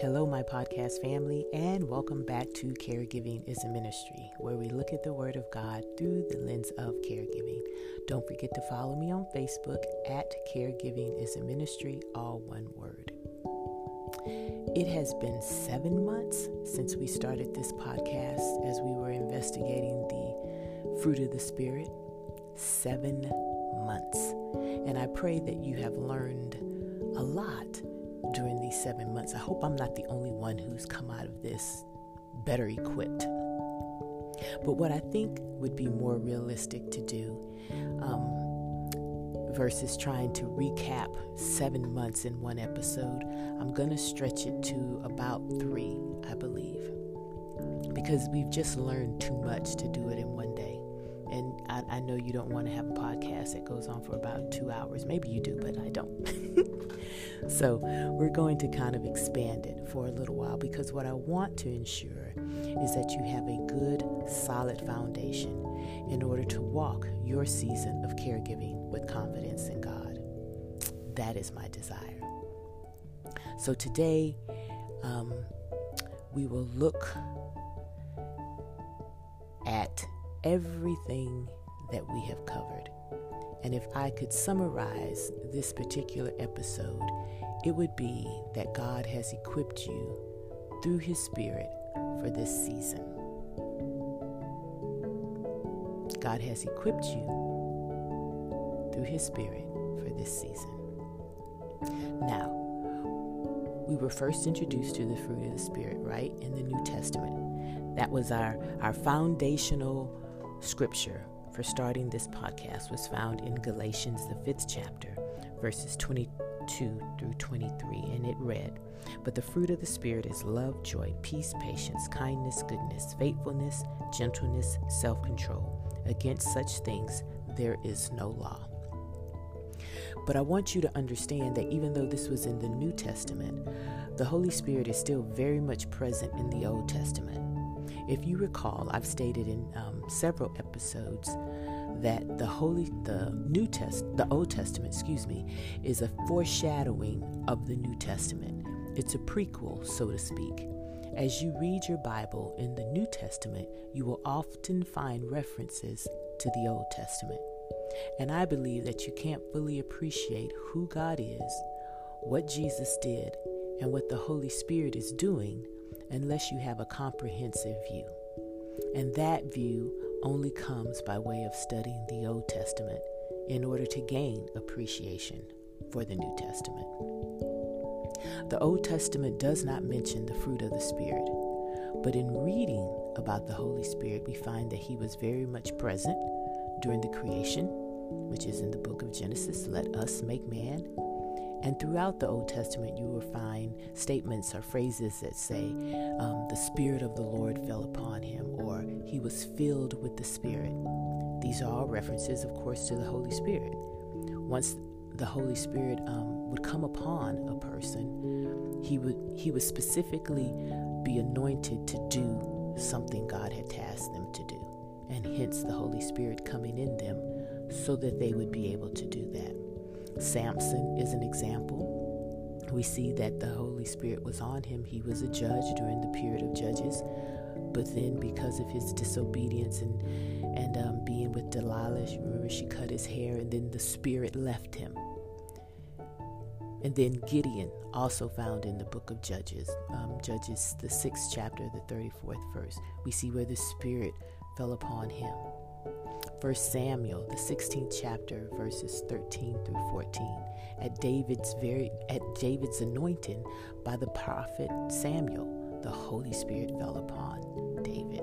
Hello, my podcast family, and welcome back to Caregiving is a Ministry, where we look at the Word of God through the lens of caregiving. Don't forget to follow me on Facebook at Caregiving is a Ministry, all one word. It has been seven months since we started this podcast as we were investigating the fruit of the Spirit. Seven months. And I pray that you have learned a lot during these seven months. I hope I'm not the only one who's come out of this better equipped. But what I think would be more realistic to do um, versus trying to recap seven months in one episode, I'm going to stretch it to about three, I believe. Because we've just learned too much to do it in one day. And I, I know you don't want to have a podcast that goes on for about two hours. Maybe you do, but I don't. so we're going to kind of expand it for a little while because what I want to ensure is that you have a good, solid foundation in order to walk your season of caregiving with confidence in God. That is my desire. So today, um, we will look at everything that we have covered. And if I could summarize this particular episode, it would be that God has equipped you through His Spirit for this season. God has equipped you through His Spirit for this season. Now, we were first introduced to the fruit of the Spirit, right, in the New Testament. That was our, our foundational scripture for starting this podcast was found in Galatians, the fifth chapter, verses 22 through 23, and it read, But the fruit of the Spirit is love, joy, peace, patience, kindness, goodness, faithfulness, gentleness, self control. Against such things there is no law. But I want you to understand that even though this was in the New Testament, the Holy Spirit is still very much present in the Old Testament. If you recall, I've stated in um, several episodes that the Holy, the New Test, the Old Testament, excuse me, is a foreshadowing of the New Testament. It's a prequel, so to speak. As you read your Bible in the New Testament, you will often find references to the Old Testament. And I believe that you can't fully appreciate who God is, what Jesus did, and what the Holy Spirit is doing unless you have a comprehensive view. And that view only comes by way of studying the Old Testament in order to gain appreciation for the New Testament. The Old Testament does not mention the fruit of the Spirit, but in reading about the Holy Spirit, we find that He was very much present during the creation, which is in the book of Genesis let us make man and throughout the Old Testament, you will find statements or phrases that say, um, the Spirit of the Lord fell upon him, or he was filled with the Spirit. These are all references, of course, to the Holy Spirit. Once the Holy Spirit um, would come upon a person, he would he would specifically be anointed to do something God had tasked them to do, and hence the Holy Spirit coming in them so that they would be able to do that. Samson is an example. We see that the Holy Spirit was on him. He was a judge during the period of Judges, but then because of his disobedience and and um, being with Delilah, remember she cut his hair, and then the Spirit left him. And then Gideon, also found in the book of Judges, um, Judges, the sixth chapter, the 34th verse. We see where the Spirit fell upon him. First Samuel, the 16th chapter, verses 13 through 14. At David's very at David's anointing by the prophet Samuel, the Holy Spirit fell upon David.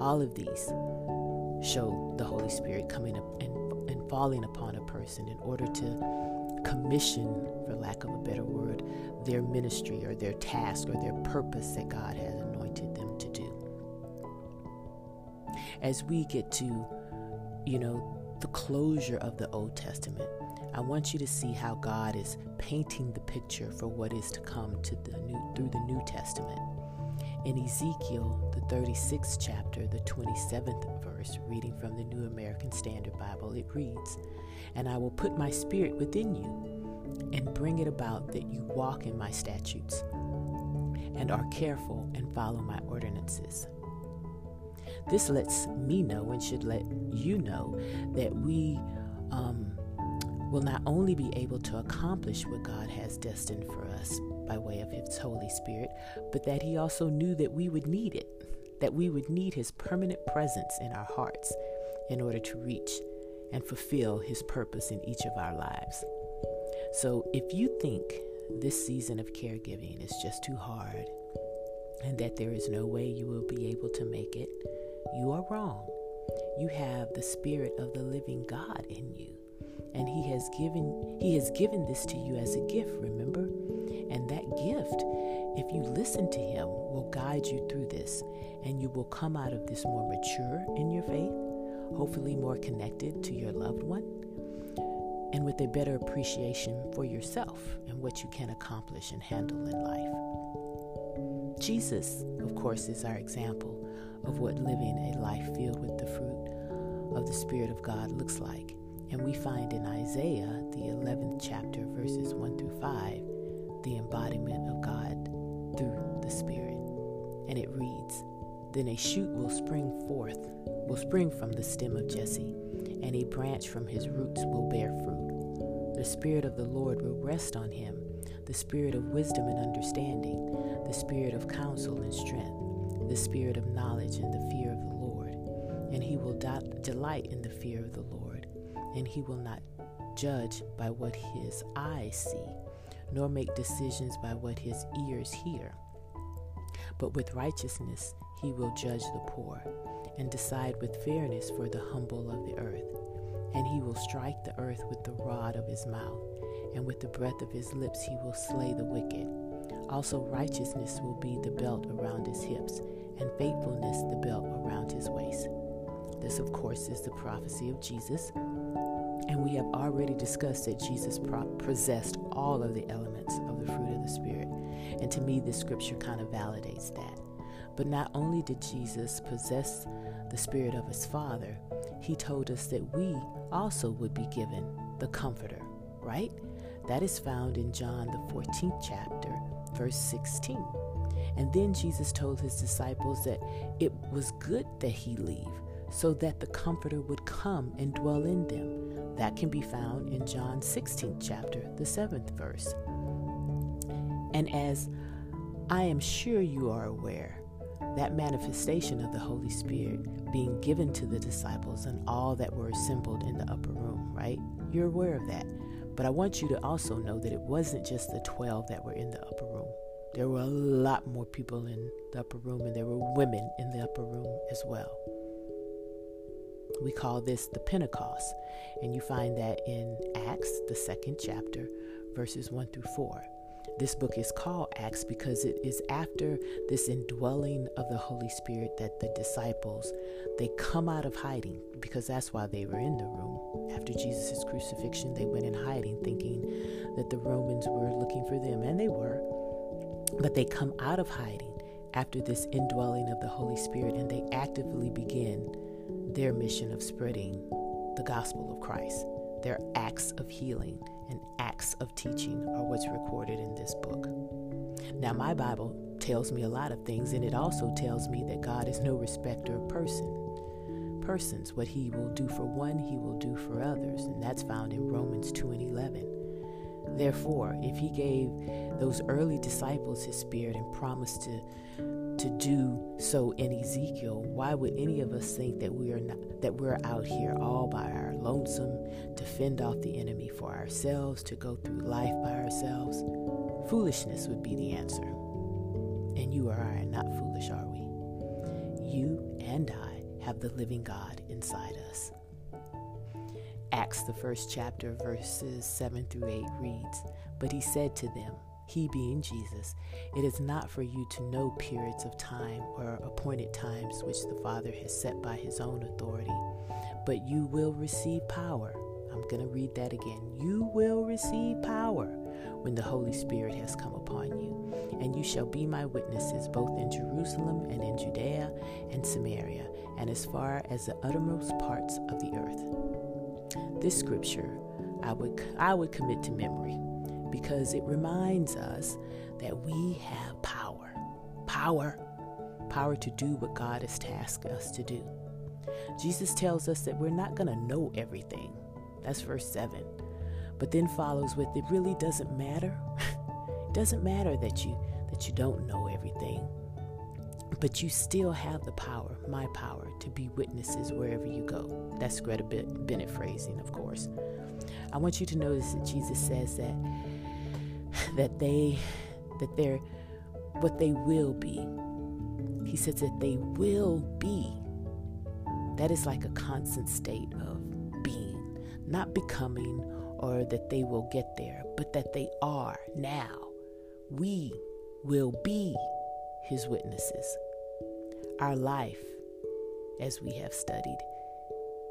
All of these show the Holy Spirit coming up and, and falling upon a person in order to commission, for lack of a better word, their ministry or their task or their purpose that God has anointed them to do. As we get to you know, the closure of the Old Testament. I want you to see how God is painting the picture for what is to come to the new through the New Testament. In Ezekiel, the 36th chapter, the 27th verse, reading from the New American Standard Bible, it reads, And I will put my spirit within you and bring it about that you walk in my statutes and are careful and follow my ordinances. This lets me know and should let you know that we um, will not only be able to accomplish what God has destined for us by way of His Holy Spirit, but that He also knew that we would need it, that we would need His permanent presence in our hearts in order to reach and fulfill His purpose in each of our lives. So if you think this season of caregiving is just too hard and that there is no way you will be able to make it, you are wrong. You have the spirit of the living God in you. And he has given he has given this to you as a gift, remember? And that gift, if you listen to him, will guide you through this and you will come out of this more mature in your faith, hopefully more connected to your loved one, and with a better appreciation for yourself and what you can accomplish and handle in life. Jesus, of course, is our example of what living a life filled with the fruit of the Spirit of God looks like. And we find in Isaiah, the 11th chapter, verses 1 through 5, the embodiment of God through the Spirit. And it reads Then a shoot will spring forth, will spring from the stem of Jesse, and a branch from his roots will bear fruit. The Spirit of the Lord will rest on him the Spirit of wisdom and understanding, the Spirit of counsel and strength the spirit of knowledge and the fear of the Lord. And he will delight in the fear of the Lord. And he will not judge by what his eyes see, nor make decisions by what his ears hear. But with righteousness he will judge the poor, and decide with fairness for the humble of the earth. And he will strike the earth with the rod of his mouth, and with the breath of his lips he will slay the wicked. Also, righteousness will be the belt around his hips, and faithfulness the belt around his waist. This, of course, is the prophecy of Jesus, and we have already discussed that Jesus possessed all of the elements of the fruit of the Spirit. And to me, this scripture kind of validates that. But not only did Jesus possess the Spirit of his Father, he told us that we also would be given the Comforter, right? That is found in John, the 14th chapter, verse 16. And then Jesus told his disciples that it was good that he leave so that the comforter would come and dwell in them. That can be found in John 16 chapter, the 7th verse. And as I am sure you are aware, that manifestation of the Holy Spirit being given to the disciples and all that were assembled in the upper room, right? You're aware of that. But I want you to also know that it wasn't just the 12 that were in the upper room. There were a lot more people in the upper room, and there were women in the upper room as well. We call this the Pentecost, and you find that in Acts, the second chapter, verses 1 through 4. This book is called Acts because it is after this indwelling of the Holy Spirit that the disciples they come out of hiding because that's why they were in the room. After Jesus' crucifixion, they went in hiding thinking that the Romans were looking for them and they were. But they come out of hiding after this indwelling of the Holy Spirit and they actively begin their mission of spreading the gospel of Christ. Their acts of healing and acts of teaching are what's recorded in this book. Now, my Bible tells me a lot of things, and it also tells me that God is no respecter of person. Persons, what He will do for one, He will do for others, and that's found in Romans 2 and 11. Therefore, if he gave those early disciples his spirit and promised to to do so in Ezekiel, why would any of us think that we are not that we're out here all by our lonesome to fend off the enemy for ourselves, to go through life by ourselves? Foolishness would be the answer. And you or I are not foolish, are we? You and I have the living God inside us. Acts, the first chapter, verses 7 through 8 reads But he said to them, he being Jesus, it is not for you to know periods of time or appointed times which the Father has set by his own authority, but you will receive power. I'm going to read that again. You will receive power when the Holy Spirit has come upon you, and you shall be my witnesses both in Jerusalem and in Judea and Samaria, and as far as the uttermost parts of the earth. This scripture I would I would commit to memory because it reminds us that we have power. power, power to do what God has tasked us to do. Jesus tells us that we're not going to know everything. That's verse 7. But then follows with it really doesn't matter. it doesn't matter that you that you don't know everything. But you still have the power, my power, to be witnesses wherever you go. That's Greta Bennett phrasing, of course. I want you to notice that Jesus says that that they that they're what they will be. He says that they will be. That is like a constant state of being, not becoming or that they will get there, but that they are now. We will be his witnesses. Our life, as we have studied,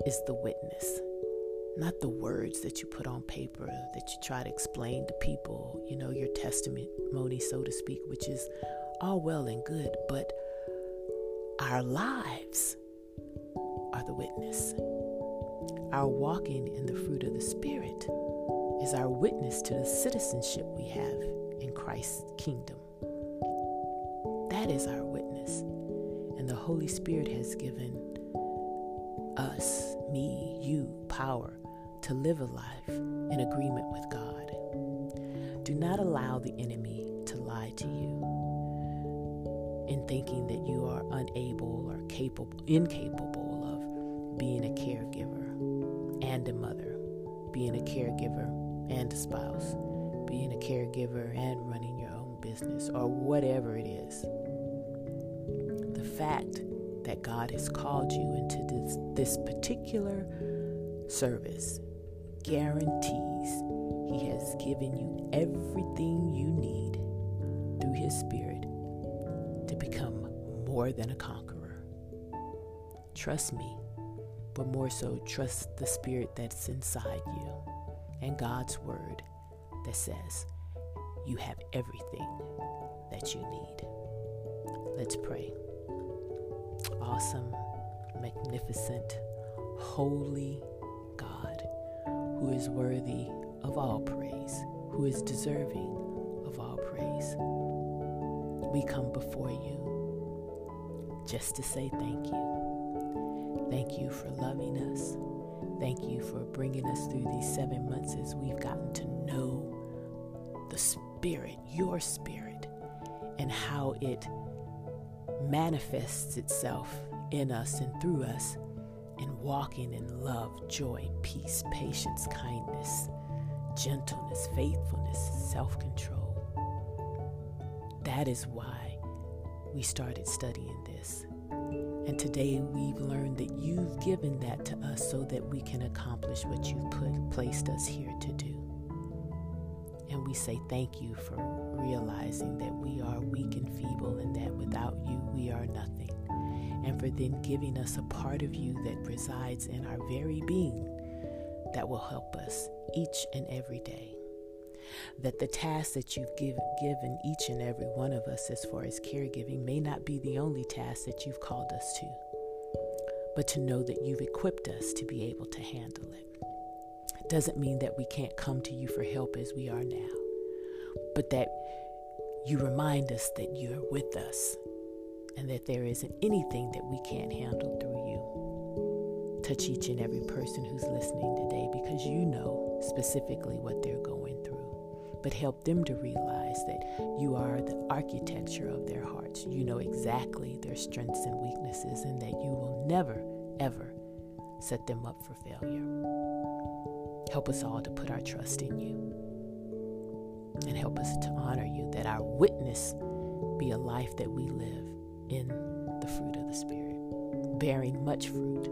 is the witness, not the words that you put on paper that you try to explain to people, you know, your testimony, so to speak, which is all well and good, but our lives are the witness. Our walking in the fruit of the Spirit is our witness to the citizenship we have in Christ's kingdom. That is our witness. And the Holy Spirit has given us, me, you, power to live a life in agreement with God. Do not allow the enemy to lie to you in thinking that you are unable or capable, incapable of being a caregiver and a mother, being a caregiver and a spouse, being a caregiver and running your own business, or whatever it is. The fact that God has called you into this, this particular service guarantees He has given you everything you need through His Spirit to become more than a conqueror. Trust me, but more so, trust the Spirit that's inside you and God's Word that says you have everything that you need. Let's pray. Awesome, magnificent, holy God, who is worthy of all praise, who is deserving of all praise. We come before you just to say thank you. Thank you for loving us. Thank you for bringing us through these seven months as we've gotten to know the Spirit, your Spirit, and how it manifests itself in us and through us in walking in love, joy, peace, patience, kindness, gentleness, faithfulness, self control. That is why we started studying this. And today we've learned that you've given that to us so that we can accomplish what you've put, placed us here to do. And we say thank you for realizing that we are weak and feeble and that without you we are nothing. And for then giving us a part of you that resides in our very being that will help us each and every day that the task that you've give, given each and every one of us as far as caregiving may not be the only task that you've called us to, but to know that you've equipped us to be able to handle it. It doesn't mean that we can't come to you for help as we are now, but that you remind us that you're with us and that there isn't anything that we can't handle through you. Touch each and every person who's listening today because you know specifically what they're going but help them to realize that you are the architecture of their hearts. You know exactly their strengths and weaknesses, and that you will never, ever set them up for failure. Help us all to put our trust in you, and help us to honor you, that our witness be a life that we live in the fruit of the Spirit, bearing much fruit.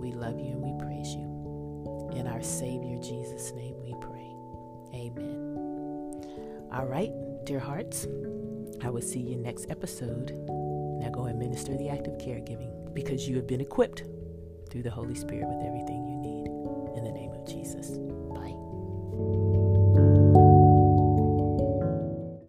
We love you and we praise you. In our Savior Jesus' name we pray. Amen. All right, dear hearts, I will see you next episode. Now go and minister the act of caregiving because you have been equipped through the Holy Spirit with everything you need. In the name of Jesus.